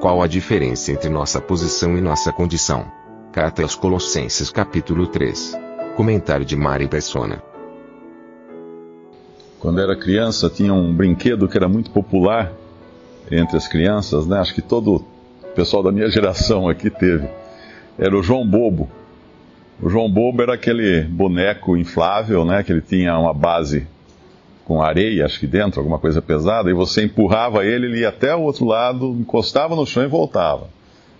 Qual a diferença entre nossa posição e nossa condição? Carta aos Colossenses capítulo 3. Comentário de Mari Persona. Quando era criança, tinha um brinquedo que era muito popular entre as crianças, né? Acho que todo o pessoal da minha geração aqui teve. Era o João Bobo. O João Bobo era aquele boneco inflável, né? Que ele tinha uma base com areia, acho que dentro, alguma coisa pesada, e você empurrava ele, ele ia até o outro lado, encostava no chão e voltava.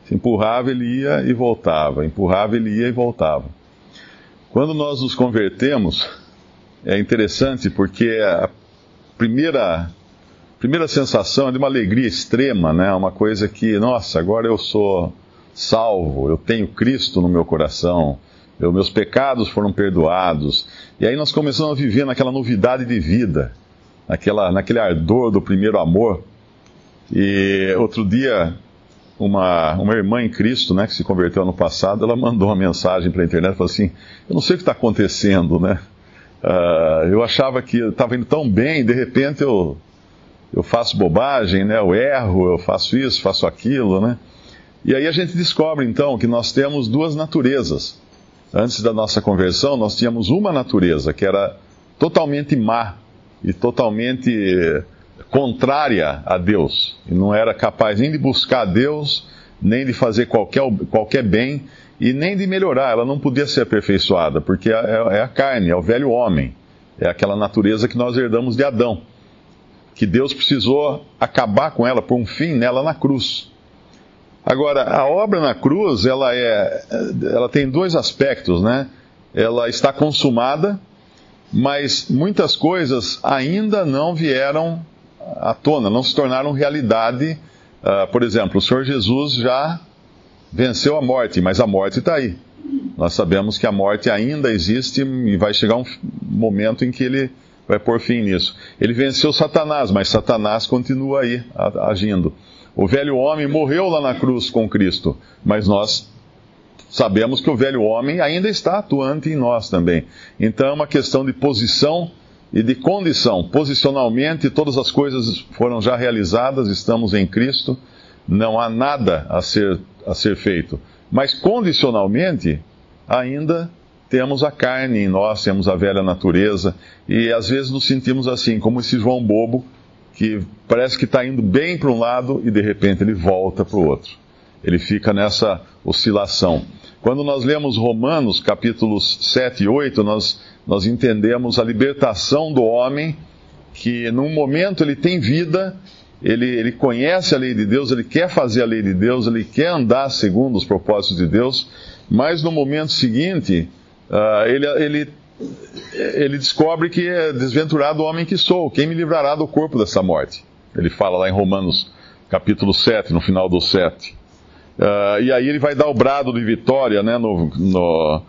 Se empurrava, ele ia e voltava. Empurrava, ele ia e voltava. Quando nós nos convertemos, é interessante porque a primeira, primeira sensação é de uma alegria extrema, né? Uma coisa que, nossa, agora eu sou salvo, eu tenho Cristo no meu coração, meus pecados foram perdoados. E aí nós começamos a viver naquela novidade de vida, naquela, naquele ardor do primeiro amor. E outro dia uma, uma irmã em Cristo, né, que se converteu ano passado, ela mandou uma mensagem para a internet, falou assim, eu não sei o que está acontecendo, né, uh, eu achava que estava indo tão bem, de repente eu, eu faço bobagem, né, eu erro, eu faço isso, faço aquilo, né, e aí a gente descobre então que nós temos duas naturezas. Antes da nossa conversão, nós tínhamos uma natureza que era totalmente má e totalmente contrária a Deus. E não era capaz nem de buscar Deus, nem de fazer qualquer, qualquer bem, e nem de melhorar. Ela não podia ser aperfeiçoada, porque é, é a carne, é o velho homem. É aquela natureza que nós herdamos de Adão. Que Deus precisou acabar com ela, por um fim nela na cruz. Agora, a obra na cruz, ela, é, ela tem dois aspectos, né? Ela está consumada, mas muitas coisas ainda não vieram à tona, não se tornaram realidade. Uh, por exemplo, o Senhor Jesus já venceu a morte, mas a morte está aí. Nós sabemos que a morte ainda existe e vai chegar um momento em que ele vai pôr fim nisso. Ele venceu Satanás, mas Satanás continua aí agindo. O velho homem morreu lá na cruz com Cristo, mas nós sabemos que o velho homem ainda está atuante em nós também. Então é uma questão de posição e de condição. Posicionalmente, todas as coisas foram já realizadas, estamos em Cristo, não há nada a ser, a ser feito. Mas condicionalmente, ainda temos a carne em nós, temos a velha natureza, e às vezes nos sentimos assim, como esse João bobo, que parece que está indo bem para um lado e de repente ele volta para o outro. Ele fica nessa oscilação. Quando nós lemos Romanos capítulos 7 e 8, nós nós entendemos a libertação do homem, que num momento ele tem vida, ele, ele conhece a lei de Deus, ele quer fazer a lei de Deus, ele quer andar segundo os propósitos de Deus, mas no momento seguinte, uh, ele, ele, ele descobre que é desventurado o homem que sou, quem me livrará do corpo dessa morte? Ele fala lá em Romanos capítulo 7, no final do 7. Uh, e aí ele vai dar o brado de vitória né, no, no,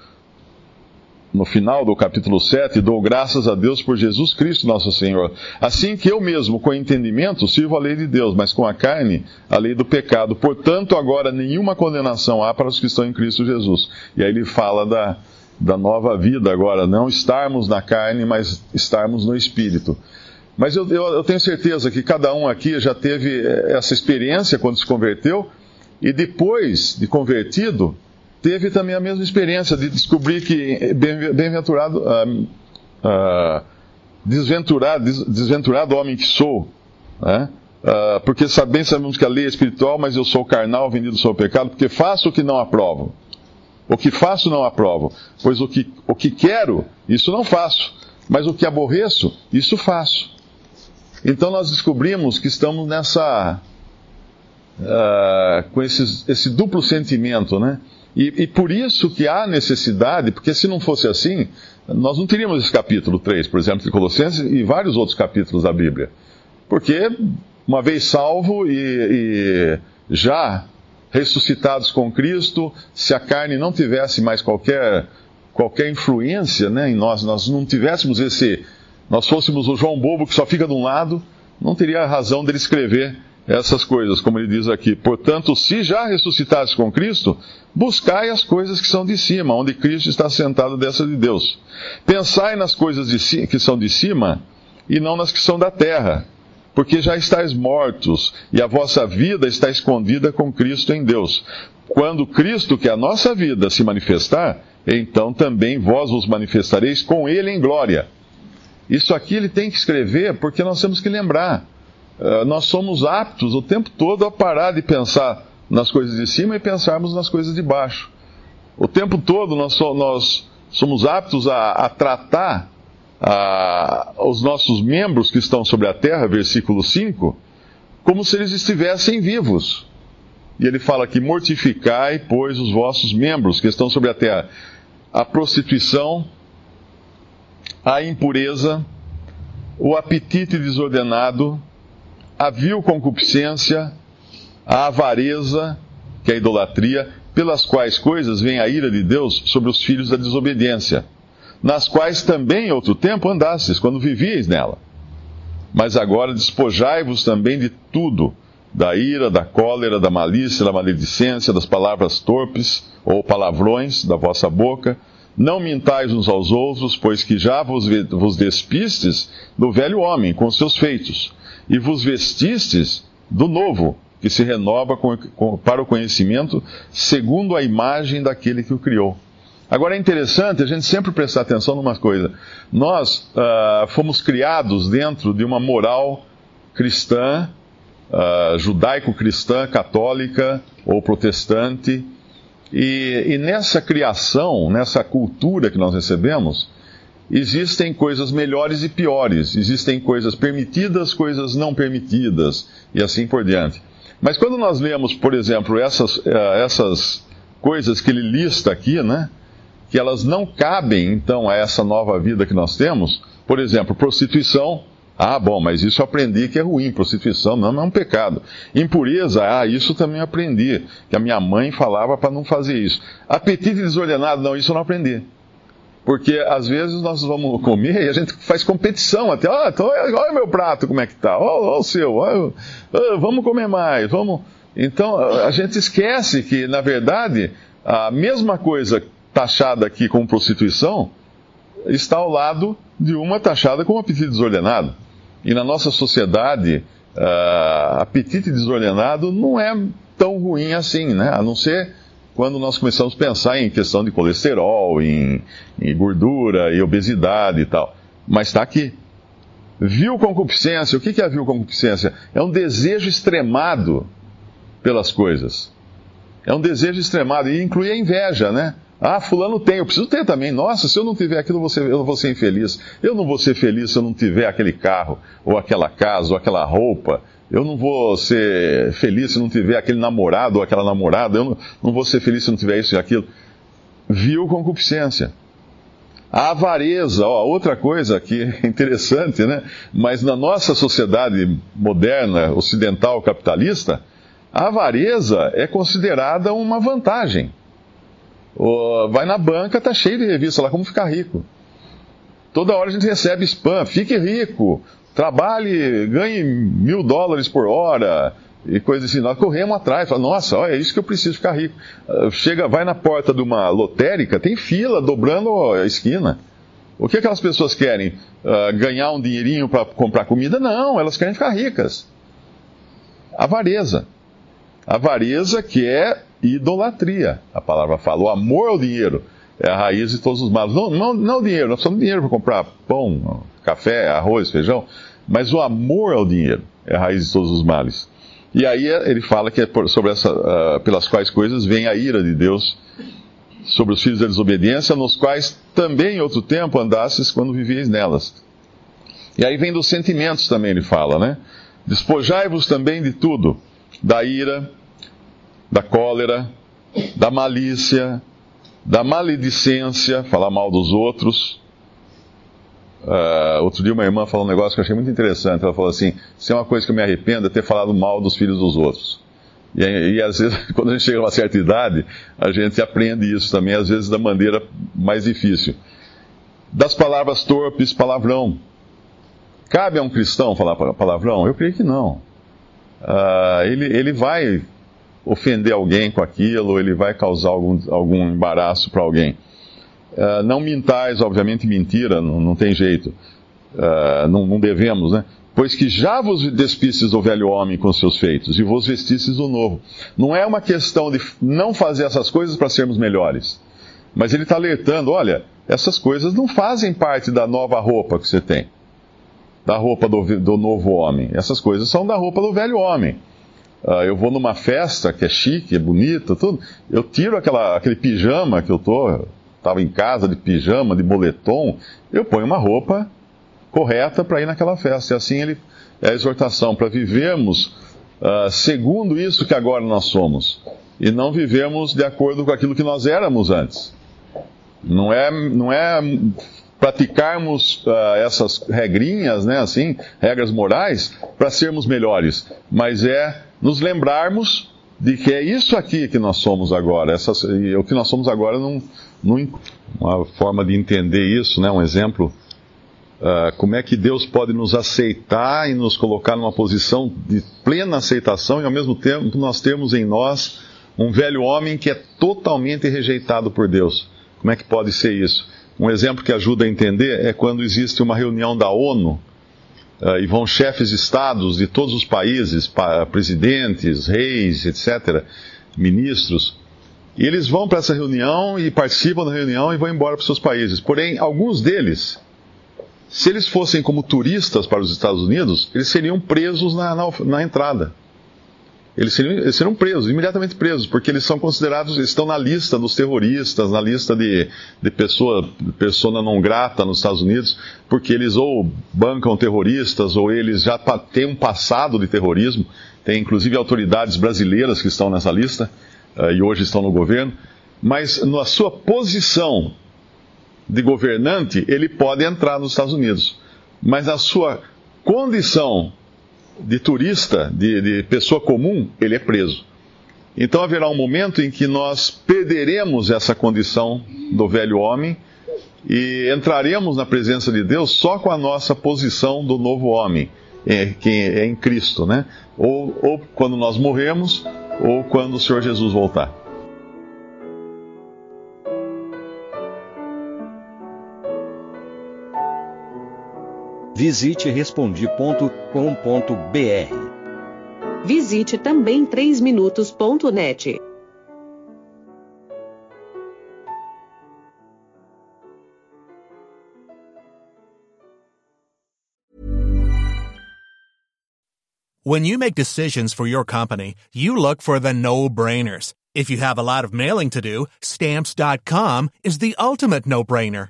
no final do capítulo 7, dou graças a Deus por Jesus Cristo nosso Senhor. Assim que eu mesmo, com entendimento, sirvo a lei de Deus, mas com a carne, a lei do pecado. Portanto, agora nenhuma condenação há para os que estão em Cristo Jesus. E aí ele fala da, da nova vida agora, não estarmos na carne, mas estarmos no Espírito. Mas eu, eu, eu tenho certeza que cada um aqui já teve eh, essa experiência quando se converteu, e depois de convertido, teve também a mesma experiência de descobrir que bem-aventurado, uh, uh, desventurado, desventurado homem que sou, né? Uh, porque bem sabemos que a lei é espiritual, mas eu sou carnal, vendido sou pecado, porque faço o que não aprovo. O que faço não aprovo, pois o que, o que quero, isso não faço, mas o que aborreço, isso faço. Então nós descobrimos que estamos nessa. Uh, com esses, esse duplo sentimento, né? E, e, por isso que há necessidade, porque se não fosse assim, nós não teríamos esse capítulo 3, por exemplo, de Colossenses e vários outros capítulos da Bíblia. Porque, uma vez salvo e, e já ressuscitados com Cristo, se a carne não tivesse mais qualquer, qualquer influência né, em nós, nós não tivéssemos esse. Nós fôssemos o João Bobo que só fica de um lado, não teria razão dele escrever essas coisas, como ele diz aqui. Portanto, se já ressuscitados com Cristo, buscai as coisas que são de cima, onde Cristo está sentado dessa de Deus. Pensai nas coisas de, que são de cima e não nas que são da terra porque já estáis mortos e a vossa vida está escondida com Cristo em Deus. Quando Cristo, que é a nossa vida, se manifestar, então também vós vos manifestareis com Ele em glória. Isso aqui ele tem que escrever porque nós temos que lembrar. Uh, nós somos aptos o tempo todo a parar de pensar nas coisas de cima e pensarmos nas coisas de baixo. O tempo todo nós, nós somos aptos a, a tratar ah, os nossos membros que estão sobre a terra, versículo 5, como se eles estivessem vivos. E ele fala que mortificai, pois, os vossos membros que estão sobre a terra. A prostituição, a impureza, o apetite desordenado, a vil concupiscência, a avareza, que é a idolatria, pelas quais coisas vem a ira de Deus sobre os filhos da desobediência nas quais também outro tempo andastes, quando vivíeis nela. Mas agora despojai-vos também de tudo, da ira, da cólera, da malícia, da maledicência, das palavras torpes ou palavrões da vossa boca. Não mintais uns aos outros, pois que já vos, vos despistes do velho homem com seus feitos, e vos vestistes do novo, que se renova com, com, para o conhecimento, segundo a imagem daquele que o criou. Agora é interessante a gente sempre prestar atenção numa coisa. Nós uh, fomos criados dentro de uma moral cristã, uh, judaico-cristã, católica ou protestante, e, e nessa criação, nessa cultura que nós recebemos, existem coisas melhores e piores, existem coisas permitidas, coisas não permitidas, e assim por diante. Mas quando nós lemos, por exemplo, essas, uh, essas coisas que ele lista aqui, né? Que elas não cabem, então, a essa nova vida que nós temos. Por exemplo, prostituição. Ah, bom, mas isso eu aprendi que é ruim. Prostituição não, não é um pecado. Impureza, ah, isso também aprendi. Que a minha mãe falava para não fazer isso. Apetite desordenado, não, isso eu não aprendi. Porque às vezes nós vamos comer e a gente faz competição até. Ah, então, olha o meu prato como é que tá. Olha, olha o seu. Olha, vamos comer mais. Vamos. Então a gente esquece que, na verdade, a mesma coisa taxada aqui como prostituição está ao lado de uma taxada como apetite desordenado. E na nossa sociedade, uh, apetite desordenado não é tão ruim assim, né? A não ser quando nós começamos a pensar em questão de colesterol, em, em gordura e obesidade e tal. Mas está aqui. Vil concupiscência, o que é a vil concupiscência? É um desejo extremado pelas coisas. É um desejo extremado, e inclui a inveja, né? Ah, fulano tem, eu preciso ter também. Nossa, se eu não tiver aquilo, eu não vou ser infeliz. Eu não vou ser feliz se eu não tiver aquele carro, ou aquela casa, ou aquela roupa. Eu não vou ser feliz se não tiver aquele namorado ou aquela namorada. Eu não, não vou ser feliz se não tiver isso e aquilo. Viu concupiscência. A avareza, ó, outra coisa que é interessante, né? Mas na nossa sociedade moderna, ocidental, capitalista, a avareza é considerada uma vantagem vai na banca, tá cheio de revista lá, como ficar rico. Toda hora a gente recebe spam, fique rico, trabalhe, ganhe mil dólares por hora, e coisas assim. Nós corremos atrás, falamos, nossa, olha, é isso que eu preciso ficar rico. Ah, chega, vai na porta de uma lotérica, tem fila dobrando a esquina. O que aquelas pessoas querem? Uh, ganhar um dinheirinho para comprar comida? Não, elas querem ficar ricas. Avareza. Avareza que é idolatria. A palavra fala. O amor ao dinheiro é a raiz de todos os males. Não, não, não o dinheiro, nós precisamos de dinheiro para comprar pão, café, arroz, feijão, mas o amor ao dinheiro é a raiz de todos os males. E aí ele fala que é sobre essa, uh, pelas quais coisas vem a ira de Deus sobre os filhos da desobediência, nos quais também outro tempo andastes quando vivíeis nelas. E aí vem dos sentimentos também, ele fala, né? Despojai-vos também de tudo, da ira, da cólera, da malícia, da maledicência, falar mal dos outros, Uh, outro dia uma irmã falou um negócio que eu achei muito interessante. Ela falou assim: se é uma coisa que eu me arrependo é ter falado mal dos filhos dos outros. E, e, às vezes, quando a gente chega a uma certa idade, a gente aprende isso também, às vezes da maneira mais difícil. Das palavras torpes, palavrão. Cabe a um cristão falar palavrão? Eu creio que não. Uh, ele, ele vai ofender alguém com aquilo, ele vai causar algum, algum embaraço para alguém. Uh, não mintais, obviamente mentira, não, não tem jeito. Uh, não, não, devemos, né? Pois que já vos despistes do velho homem com seus feitos e vos vestistes do novo. Não é uma questão de não fazer essas coisas para sermos melhores. Mas ele está alertando: olha, essas coisas não fazem parte da nova roupa que você tem, da roupa do, do novo homem. Essas coisas são da roupa do velho homem. Uh, eu vou numa festa que é chique, é bonita, tudo. Eu tiro aquela, aquele pijama que eu tô, estava em casa de pijama, de moletom. Eu ponho uma roupa correta para ir naquela festa. E assim ele é a exortação para vivermos uh, segundo isso que agora nós somos e não vivemos de acordo com aquilo que nós éramos antes. Não é, não é praticarmos uh, essas regrinhas, né, assim, regras morais, para sermos melhores, mas é nos lembrarmos de que é isso aqui que nós somos agora. Essas, e o que nós somos agora, não, uma forma de entender isso, né, um exemplo, uh, como é que Deus pode nos aceitar e nos colocar numa posição de plena aceitação e ao mesmo tempo nós temos em nós um velho homem que é totalmente rejeitado por Deus. Como é que pode ser isso? Um exemplo que ajuda a entender é quando existe uma reunião da ONU e vão chefes de estados de todos os países, presidentes, reis, etc., ministros, e eles vão para essa reunião e participam da reunião e vão embora para seus países. Porém, alguns deles, se eles fossem como turistas para os Estados Unidos, eles seriam presos na, na, na entrada eles seriam, eles seriam presos, imediatamente presos, porque eles são considerados, estão na lista dos terroristas, na lista de, de pessoa, persona não grata nos Estados Unidos, porque eles ou bancam terroristas, ou eles já têm um passado de terrorismo, tem inclusive autoridades brasileiras que estão nessa lista, uh, e hoje estão no governo, mas na sua posição de governante, ele pode entrar nos Estados Unidos. Mas na sua condição de turista, de, de pessoa comum, ele é preso. Então haverá um momento em que nós perderemos essa condição do velho homem e entraremos na presença de Deus só com a nossa posição do novo homem, é, que é em Cristo, né? Ou, ou quando nós morremos, ou quando o Senhor Jesus voltar. Visite respondi.com.br. Visite também 3minutos.net. When you make decisions for your company, you look for the no-brainers. If you have a lot of mailing to do, stamps.com is the ultimate no-brainer.